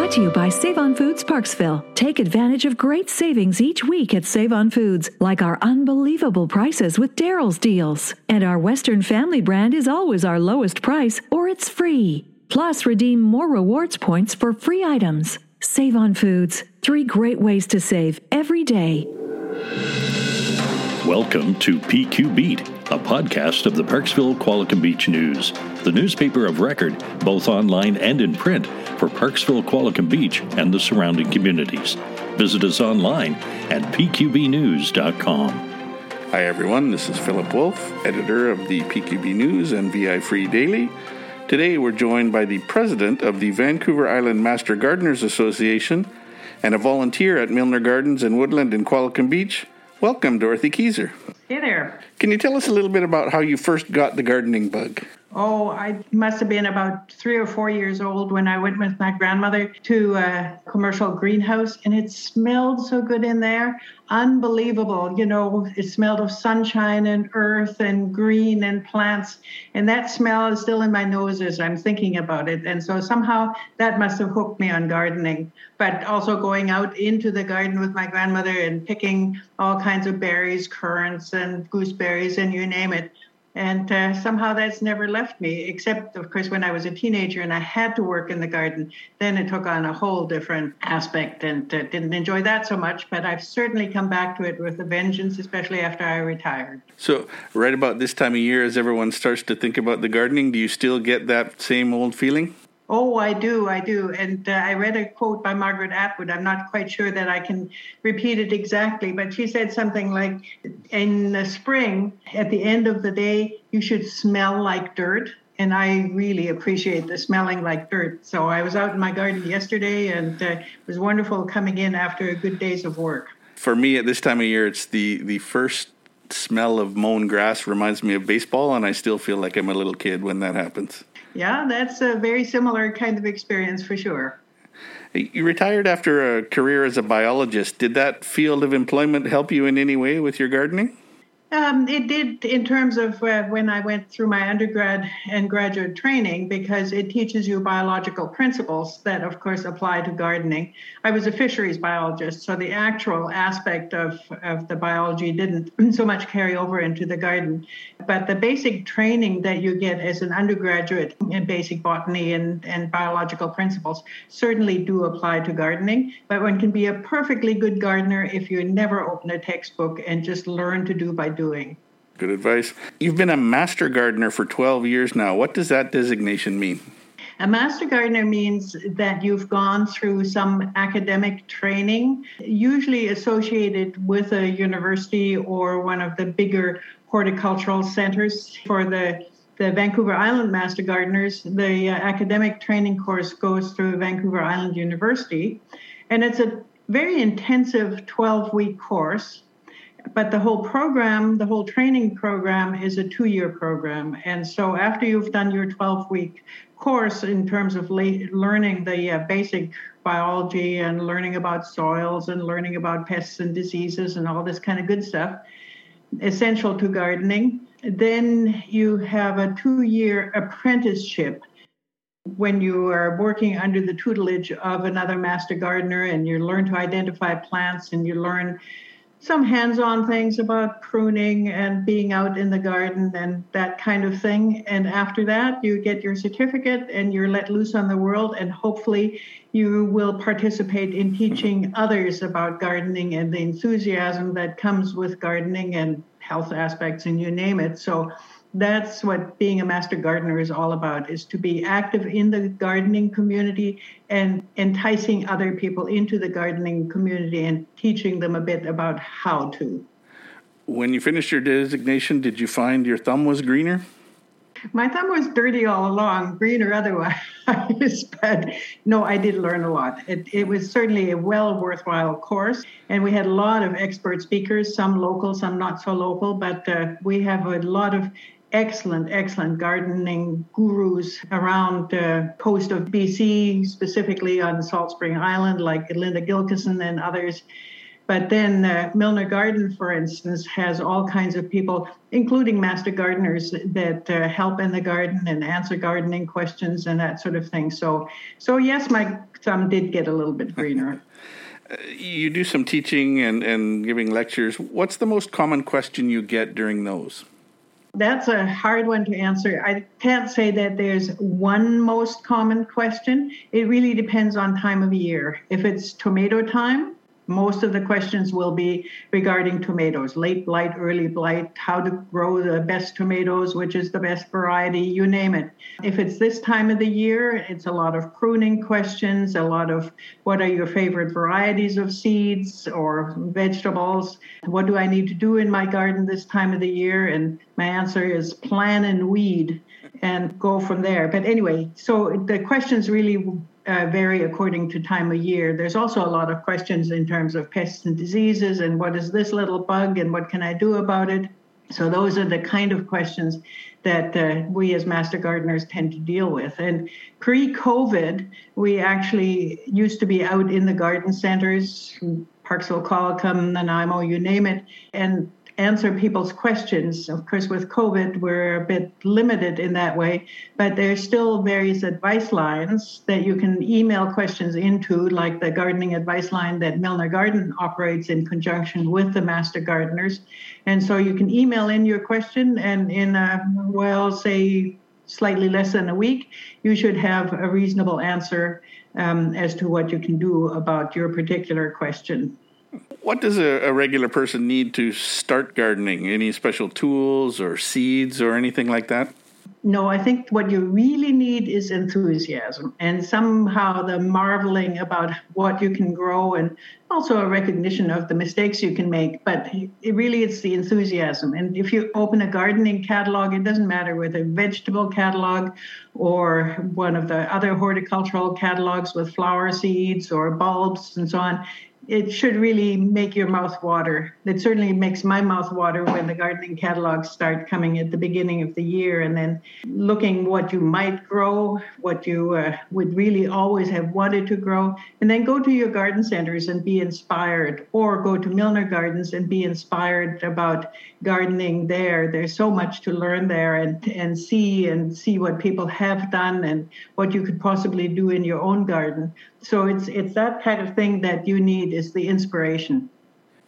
Brought to you by Save on Foods Parksville. Take advantage of great savings each week at Save on Foods, like our unbelievable prices with Darrell's deals. And our Western Family brand is always our lowest price, or it's free. Plus, redeem more rewards points for free items. Save on Foods. Three great ways to save every day. Welcome to PQ Beat, a podcast of the Parksville Qualicum Beach News, the newspaper of record, both online and in print, for Parksville Qualicum Beach and the surrounding communities. Visit us online at pqbnews.com. Hi, everyone. This is Philip Wolf, editor of the PQB News and VI Free Daily. Today, we're joined by the president of the Vancouver Island Master Gardeners Association and a volunteer at Milner Gardens and Woodland in Qualicum Beach. Welcome, Dorothy Keyser. Hey there. Can you tell us a little bit about how you first got the gardening bug? Oh, I must have been about three or four years old when I went with my grandmother to a commercial greenhouse, and it smelled so good in there. Unbelievable. You know, it smelled of sunshine and earth and green and plants. And that smell is still in my nose as I'm thinking about it. And so somehow that must have hooked me on gardening. But also going out into the garden with my grandmother and picking all kinds of berries, currants, and gooseberries, and you name it and uh, somehow that's never left me except of course when i was a teenager and i had to work in the garden then it took on a whole different aspect and uh, didn't enjoy that so much but i've certainly come back to it with a vengeance especially after i retired. So right about this time of year as everyone starts to think about the gardening do you still get that same old feeling Oh, I do, I do. And uh, I read a quote by Margaret Atwood. I'm not quite sure that I can repeat it exactly, but she said something like In the spring, at the end of the day, you should smell like dirt. And I really appreciate the smelling like dirt. So I was out in my garden yesterday and uh, it was wonderful coming in after a good days of work. For me, at this time of year, it's the, the first smell of mown grass reminds me of baseball, and I still feel like I'm a little kid when that happens. Yeah, that's a very similar kind of experience for sure. You retired after a career as a biologist. Did that field of employment help you in any way with your gardening? Um, it did in terms of uh, when I went through my undergrad and graduate training because it teaches you biological principles that, of course, apply to gardening. I was a fisheries biologist, so the actual aspect of, of the biology didn't so much carry over into the garden. But the basic training that you get as an undergraduate in basic botany and, and biological principles certainly do apply to gardening. But one can be a perfectly good gardener if you never open a textbook and just learn to do by doing. Good advice. You've been a master gardener for 12 years now. What does that designation mean? A master gardener means that you've gone through some academic training, usually associated with a university or one of the bigger horticultural centers. For the, the Vancouver Island Master Gardeners, the uh, academic training course goes through Vancouver Island University, and it's a very intensive 12 week course but the whole program, the whole training program is a two year program. And so after you've done your 12 week course in terms of learning the uh, basic biology and learning about soils and learning about pests and diseases and all this kind of good stuff, essential to gardening, then you have a two year apprenticeship when you are working under the tutelage of another master gardener and you learn to identify plants and you learn some hands-on things about pruning and being out in the garden and that kind of thing. And after that you get your certificate and you're let loose on the world and hopefully you will participate in teaching others about gardening and the enthusiasm that comes with gardening and health aspects and you name it. So that's what being a master gardener is all about is to be active in the gardening community and enticing other people into the gardening community and teaching them a bit about how to. When you finished your designation did you find your thumb was greener? My thumb was dirty all along green or otherwise but no i did learn a lot. It, it was certainly a well worthwhile course and we had a lot of expert speakers some local some not so local but uh, we have a lot of excellent, excellent gardening gurus around the coast of BC, specifically on Salt Spring Island, like Linda Gilkeson and others. But then uh, Milner Garden, for instance, has all kinds of people, including master gardeners, that uh, help in the garden and answer gardening questions and that sort of thing. So, so yes, my thumb did get a little bit greener. you do some teaching and, and giving lectures. What's the most common question you get during those? That's a hard one to answer. I can't say that there's one most common question. It really depends on time of year. If it's tomato time, most of the questions will be regarding tomatoes late blight, early blight, how to grow the best tomatoes, which is the best variety, you name it. If it's this time of the year, it's a lot of pruning questions, a lot of what are your favorite varieties of seeds or vegetables? What do I need to do in my garden this time of the year? And my answer is plan and weed and go from there. But anyway, so the questions really uh, vary according to time of year. There's also a lot of questions in terms of pests and diseases and what is this little bug and what can I do about it. So those are the kind of questions that uh, we as master gardeners tend to deal with. And pre-COVID, we actually used to be out in the garden centers, Parksville, Qualicum, Nanaimo, you name it, and answer people's questions. Of course, with COVID, we're a bit limited in that way, but there's still various advice lines that you can email questions into, like the gardening advice line that Milner Garden operates in conjunction with the master gardeners. And so you can email in your question, and in a, well, say, slightly less than a week, you should have a reasonable answer um, as to what you can do about your particular question. What does a, a, regular person need to start gardening? Any special tools or seeds or anything like that? No, I think what you really need is enthusiasm and somehow the marveling about what you can grow and also a recognition of the mistakes you can make. But it really it's the enthusiasm. And if you open a gardening catalog, it doesn't matter whether vegetable catalog or one of the other horticultural catalogs with flower seeds or bulbs and so on it should really make your mouth water. It certainly makes my mouth water when the gardening catalogs start coming at the beginning of the year, and then looking what you might grow, what you uh, would really always have wanted to grow, and then go to your garden centers and be inspired, or go to Milner Gardens and be inspired about gardening there. There's so much to learn there and and see and see what people have done and what you could possibly do in your own garden. So it's it's that kind of thing that you need is the inspiration.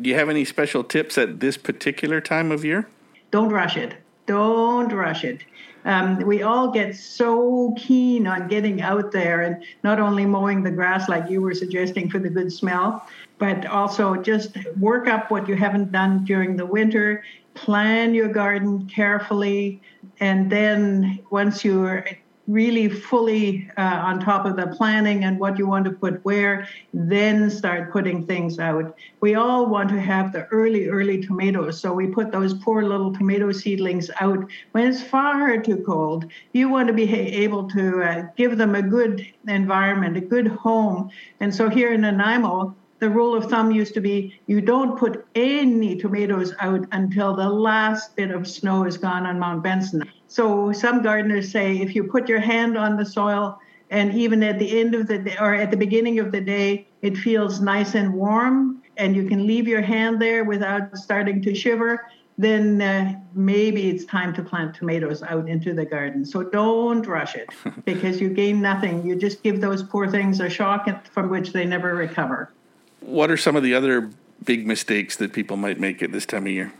Do you have any special tips at this particular time of year? Don't rush it. Don't rush it. Um, we all get so keen on getting out there and not only mowing the grass like you were suggesting for the good smell, but also just work up what you haven't done during the winter, plan your garden carefully, and then once you're really fully uh, on top of the planning and what you want to put where, then start putting things out. We all want to have the early, early tomatoes. So we put those poor little tomato seedlings out when it's far too cold. You want to be able to uh, give them a good environment, a good home. And so here in Nanaimo, the rule of thumb used to be you don't put any tomatoes out until the last bit of snow is gone on Mount Benson. So some gardeners say if you put your hand on the soil and even at the end of the day or at the beginning of the day it feels nice and warm and you can leave your hand there without starting to shiver then uh, maybe it's time to plant tomatoes out into the garden. So don't rush it because you gain nothing. You just give those poor things a shock from which they never recover. What are some of the other big mistakes that people might make at this time of year?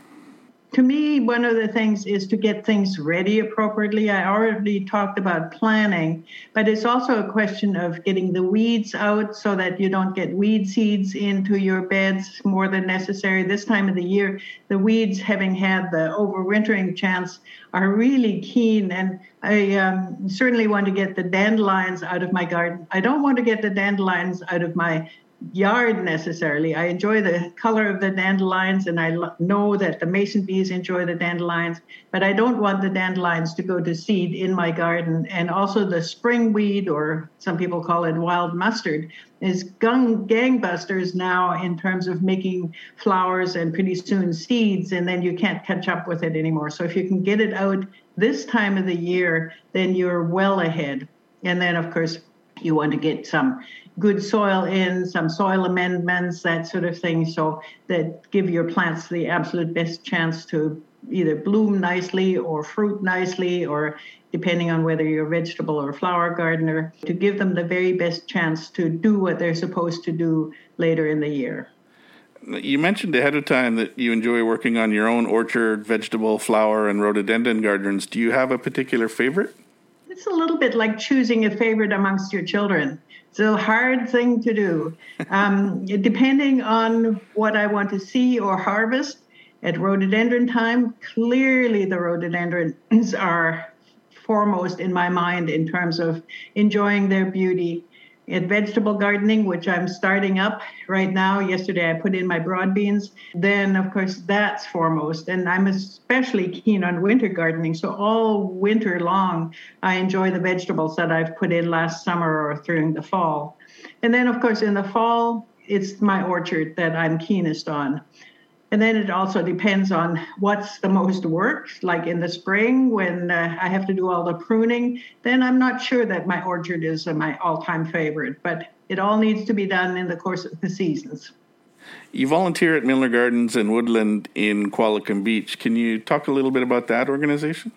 To me, one of the things is to get things ready appropriately. I already talked about planning, but it's also a question of getting the weeds out so that you don't get weed seeds into your beds more than necessary. This time of the year, the weeds, having had the overwintering chance, are really keen. And I um, certainly want to get the dandelions out of my garden. I don't want to get the dandelions out of my yard necessarily. I enjoy the color of the dandelions, and I know that the mason bees enjoy the dandelions, but I don't want the dandelions to go to seed in my garden. And also, the spring weed, or some people call it wild mustard, is gang- gangbusters now in terms of making flowers and pretty soon seeds, and then you can't catch up with it anymore. So, if you can get it out this time of the year, then you're well ahead. And then, of course, you want to get some good soil in, some soil amendments, that sort of thing, so that give your plants the absolute best chance to either bloom nicely or fruit nicely or depending on whether you're a vegetable or flower gardener, to give them the very best chance to do what they're supposed to do later in the year. You mentioned ahead of time that you enjoy working on your own orchard, vegetable, flower, and rhododendron gardens. Do you have a particular favorite? It's a little bit like choosing a favorite amongst your children. It's a hard thing to do. Um, depending on what I want to see or harvest at rhododendron time, clearly the rhododendrons are foremost in my mind in terms of enjoying their beauty. At vegetable gardening, which I'm starting up right now, yesterday I put in my broad beans, then of course that's foremost. And I'm especially keen on winter gardening. So all winter long, I enjoy the vegetables that I've put in last summer or during the fall. And then, of course, in the fall, it's my orchard that I'm keenest on. And then it also depends on what's the most work. Like in the spring, when uh, I have to do all the pruning, then I'm not sure that my orchard is uh, my all time favorite, but it all needs to be done in the course of the seasons. You volunteer at Milner Gardens and Woodland in Qualicum Beach. Can you talk a little bit about that organization?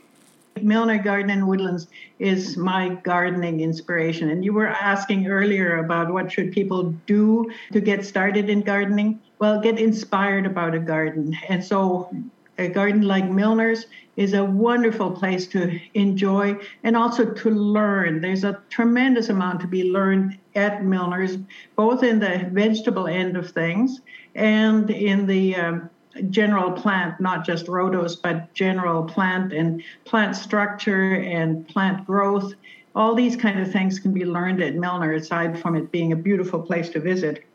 Milner Garden and Woodlands is my gardening inspiration. And you were asking earlier about what should people do to get started in gardening. Well, get inspired about a garden. And so a garden like Milner's is a wonderful place to enjoy and also to learn. There's a tremendous amount to be learned at Milner's, both in the vegetable end of things and in the um, general plant, not just rhodos, but general plant and plant structure and plant growth. All these kind of things can be learned at Milner, aside from it being a beautiful place to visit.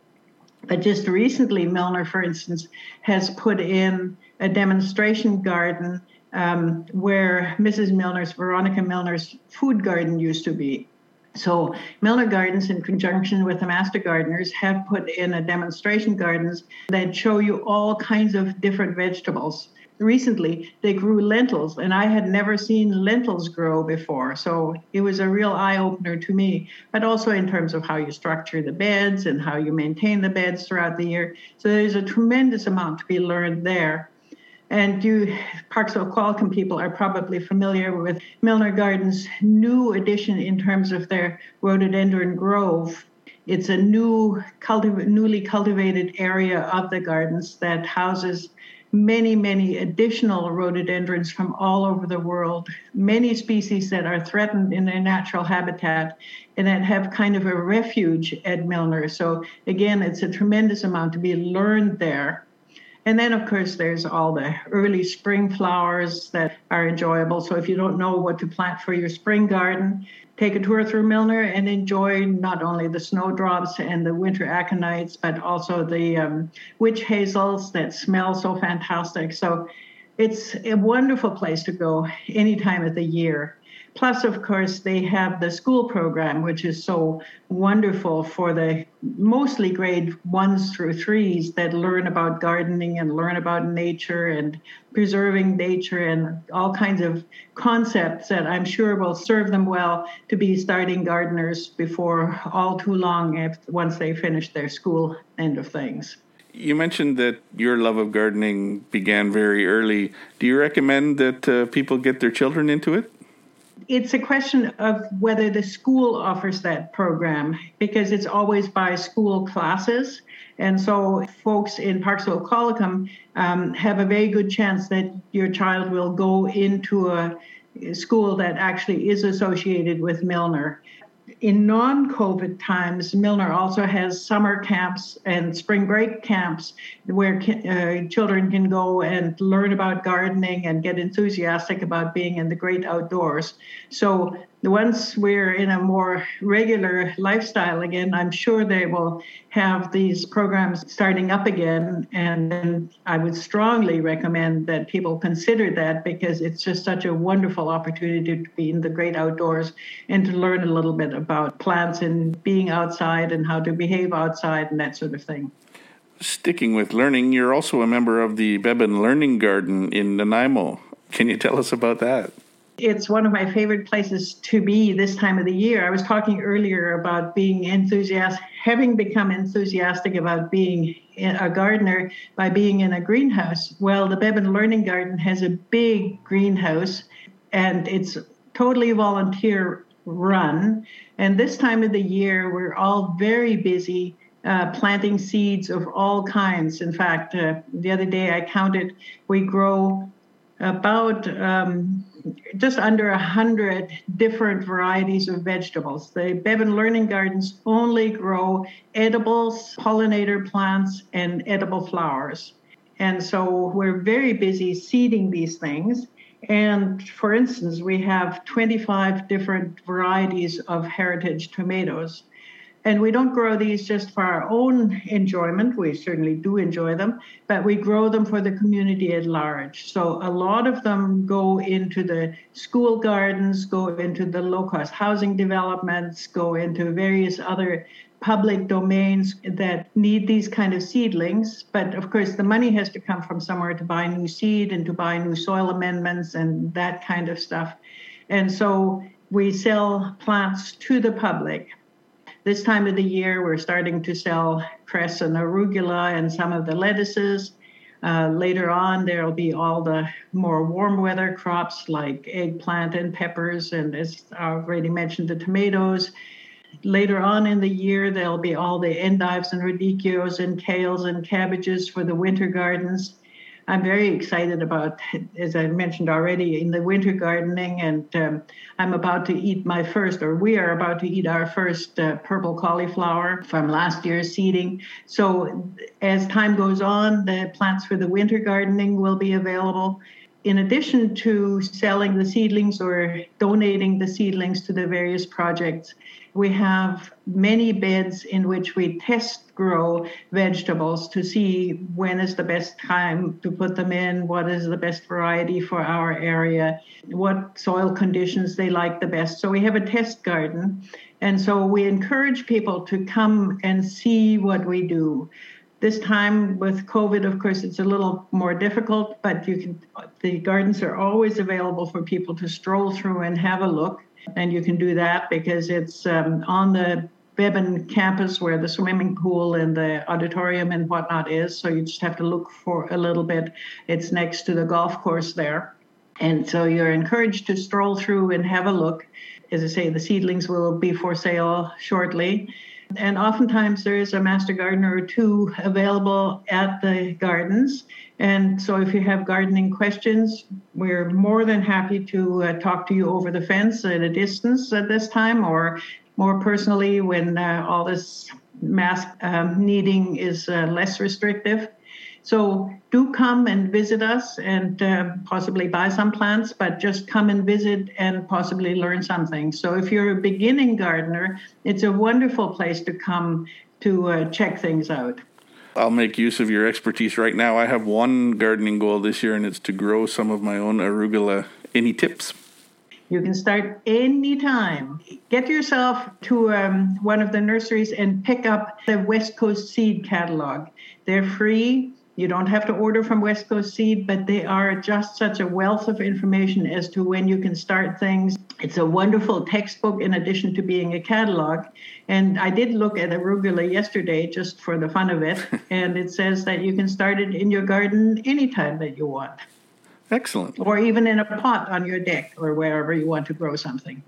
But just recently, Milner, for instance, has put in a demonstration garden um, where Mrs. Milner's, Veronica Milner's food garden used to be. So Milner Gardens, in conjunction with the Master Gardeners, have put in a demonstration gardens that show you all kinds of different vegetables. Recently, they grew lentils, and I had never seen lentils grow before. So it was a real eye opener to me, but also in terms of how you structure the beds and how you maintain the beds throughout the year. So there's a tremendous amount to be learned there. And you Parksville Qualicum people are probably familiar with Milner Gardens' new addition in terms of their rhododendron grove. It's a new, newly cultivated area of the gardens that houses many, many additional rhododendrons from all over the world, many species that are threatened in their natural habitat and that have kind of a refuge at Milner. So, again, it's a tremendous amount to be learned there. And then, of course, there's all the early spring flowers that are enjoyable. So if you don't know what to plant for your spring garden, take a tour through Milner and enjoy not only the snowdrops and the winter aconites, but also the um, witch hazels that smell so fantastic. So it's a wonderful place to go any time of the year. Plus, of course, they have the school program, which is so wonderful for the mostly grade ones through threes that learn about gardening and learn about nature and preserving nature and all kinds of concepts that I'm sure will serve them well to be starting gardeners before all too long if, once they finish their school end of things. You mentioned that your love of gardening began very early. Do you recommend that uh, people get their children into it? It's a question of whether the school offers that program because it's always by school classes. And so, folks in Parksville Qualicum um, have a very good chance that your child will go into a school that actually is associated with Milner in non COVID times, Milner also has summer camps and spring break camps where uh, children can go and learn about gardening and get enthusiastic about being in the great outdoors. So once we're in a more regular lifestyle again, I'm sure they will have these programs starting up again. And I would strongly recommend that people consider that because it's just such a wonderful opportunity to be in the great outdoors and to learn a little bit about plants and being outside and how to behave outside and that sort of thing. Sticking with learning, you're also a member of the Beban Learning Garden in Nanaimo. Can you tell us about that? It's one of my favorite places to be this time of the year. I was talking earlier about being enthusiastic, having become enthusiastic about being a gardener by being in a greenhouse. Well, the Beban Learning Garden has a big greenhouse and it's totally volunteer run. And this time of the year, we're all very busy uh, planting seeds of all kinds. In fact, uh, the other day I counted, we grow about um, just under a hundred different varieties of vegetables. The Beban Learning Gardens only grow edibles, pollinator plants, and edible flowers. And so we're very busy seeding these things. And for instance, we have 25 different varieties of heritage tomatoes. And we don't grow these just for our own enjoyment. We certainly do enjoy them, but we grow them for the community at large. So a lot of them go into the school gardens, go into the low cost housing developments, go into various other public domains that need these kind of seedlings. But of course, the money has to come from somewhere to buy new seed and to buy new soil amendments and that kind of stuff. And so we sell plants to the public this time of the year, we're starting to sell cress and arugula and some of the lettuces. Uh, later on, there'll be all the more warm weather crops like eggplant and peppers, and as I already mentioned, the tomatoes. Later on in the year, there'll be all the endives and radicchios and kales and cabbages for the winter gardens. I'm very excited about, as I mentioned already, in the winter gardening, and um, I'm about to eat my first, or we are about to eat our first uh, purple cauliflower from last year's seeding. So, as time goes on, the plants for the winter gardening will be available. In addition to selling the seedlings or donating the seedlings to the various projects, we have many beds in which we test grow vegetables to see when is the best time to put them in, what is the best variety for our area, what soil conditions they like the best. So we have a test garden. And so we encourage people to come and see what we do. This time with COVID, of course, it's a little more difficult, but you can the gardens are always available for people to stroll through and have a look. And you can do that because it's um, on the Beban campus where the swimming pool and the auditorium and whatnot is. So you just have to look for a little bit. It's next to the golf course there. And so you're encouraged to stroll through and have a look. As I say, the seedlings will be for sale shortly. And oftentimes there is a master gardener or two available at the gardens. And so if you have gardening questions, we're more than happy to uh, talk to you over the fence at a distance at this time or more personally when uh, all this mask um, needing is uh, less restrictive. So do come and visit us and uh, possibly buy some plants, but just come and visit and possibly learn something. So if you're a beginning gardener, it's a wonderful place to come to uh, check things out. I'll make use of your expertise right now. I have one gardening goal this year, and it's to grow some of my own arugula. Any tips? You can start anytime. Get yourself to um, one of the nurseries and pick up the West Coast Seed catalog. They're free. You don't have to order from West Coast Seed, but they are just such a wealth of information as to when you can start things. It's a wonderful textbook in addition to being a catalog. And I did look at arugula yesterday just for the fun of it, and it says that you can start it in your garden anytime that you want. Excellent. Or even in a pot on your deck or wherever you want to grow something.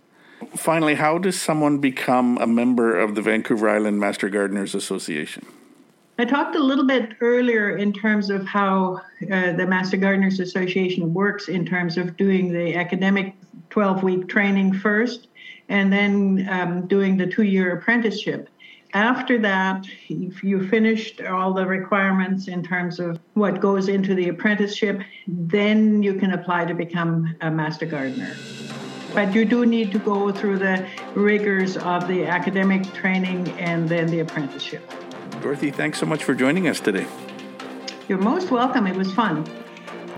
Finally, how does someone become a member of the Vancouver Island Master Gardeners Association? I talked a little bit earlier in terms of how uh, the Master Gardeners Association works in terms of doing the academic 12 week training first and then um, doing the two year apprenticeship. After that, if you finished all the requirements in terms of what goes into the apprenticeship, then you can apply to become a Master Gardener. But you do need to go through the rigors of the academic training and then the apprenticeship. Dorothy, thanks so much for joining us today. You're most welcome. It was fun.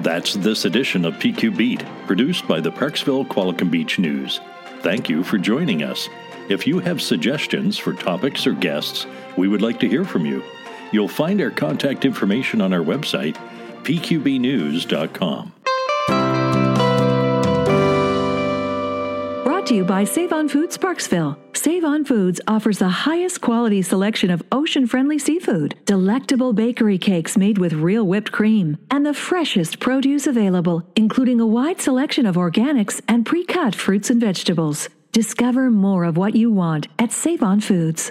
That's this edition of PQ Beat, produced by the Parksville Qualicum Beach News. Thank you for joining us. If you have suggestions for topics or guests, we would like to hear from you. You'll find our contact information on our website, pqbnews.com. to you by Save on Foods Parksville. Save on Foods offers the highest quality selection of ocean friendly seafood, delectable bakery cakes made with real whipped cream, and the freshest produce available, including a wide selection of organics and pre cut fruits and vegetables. Discover more of what you want at Save on Foods.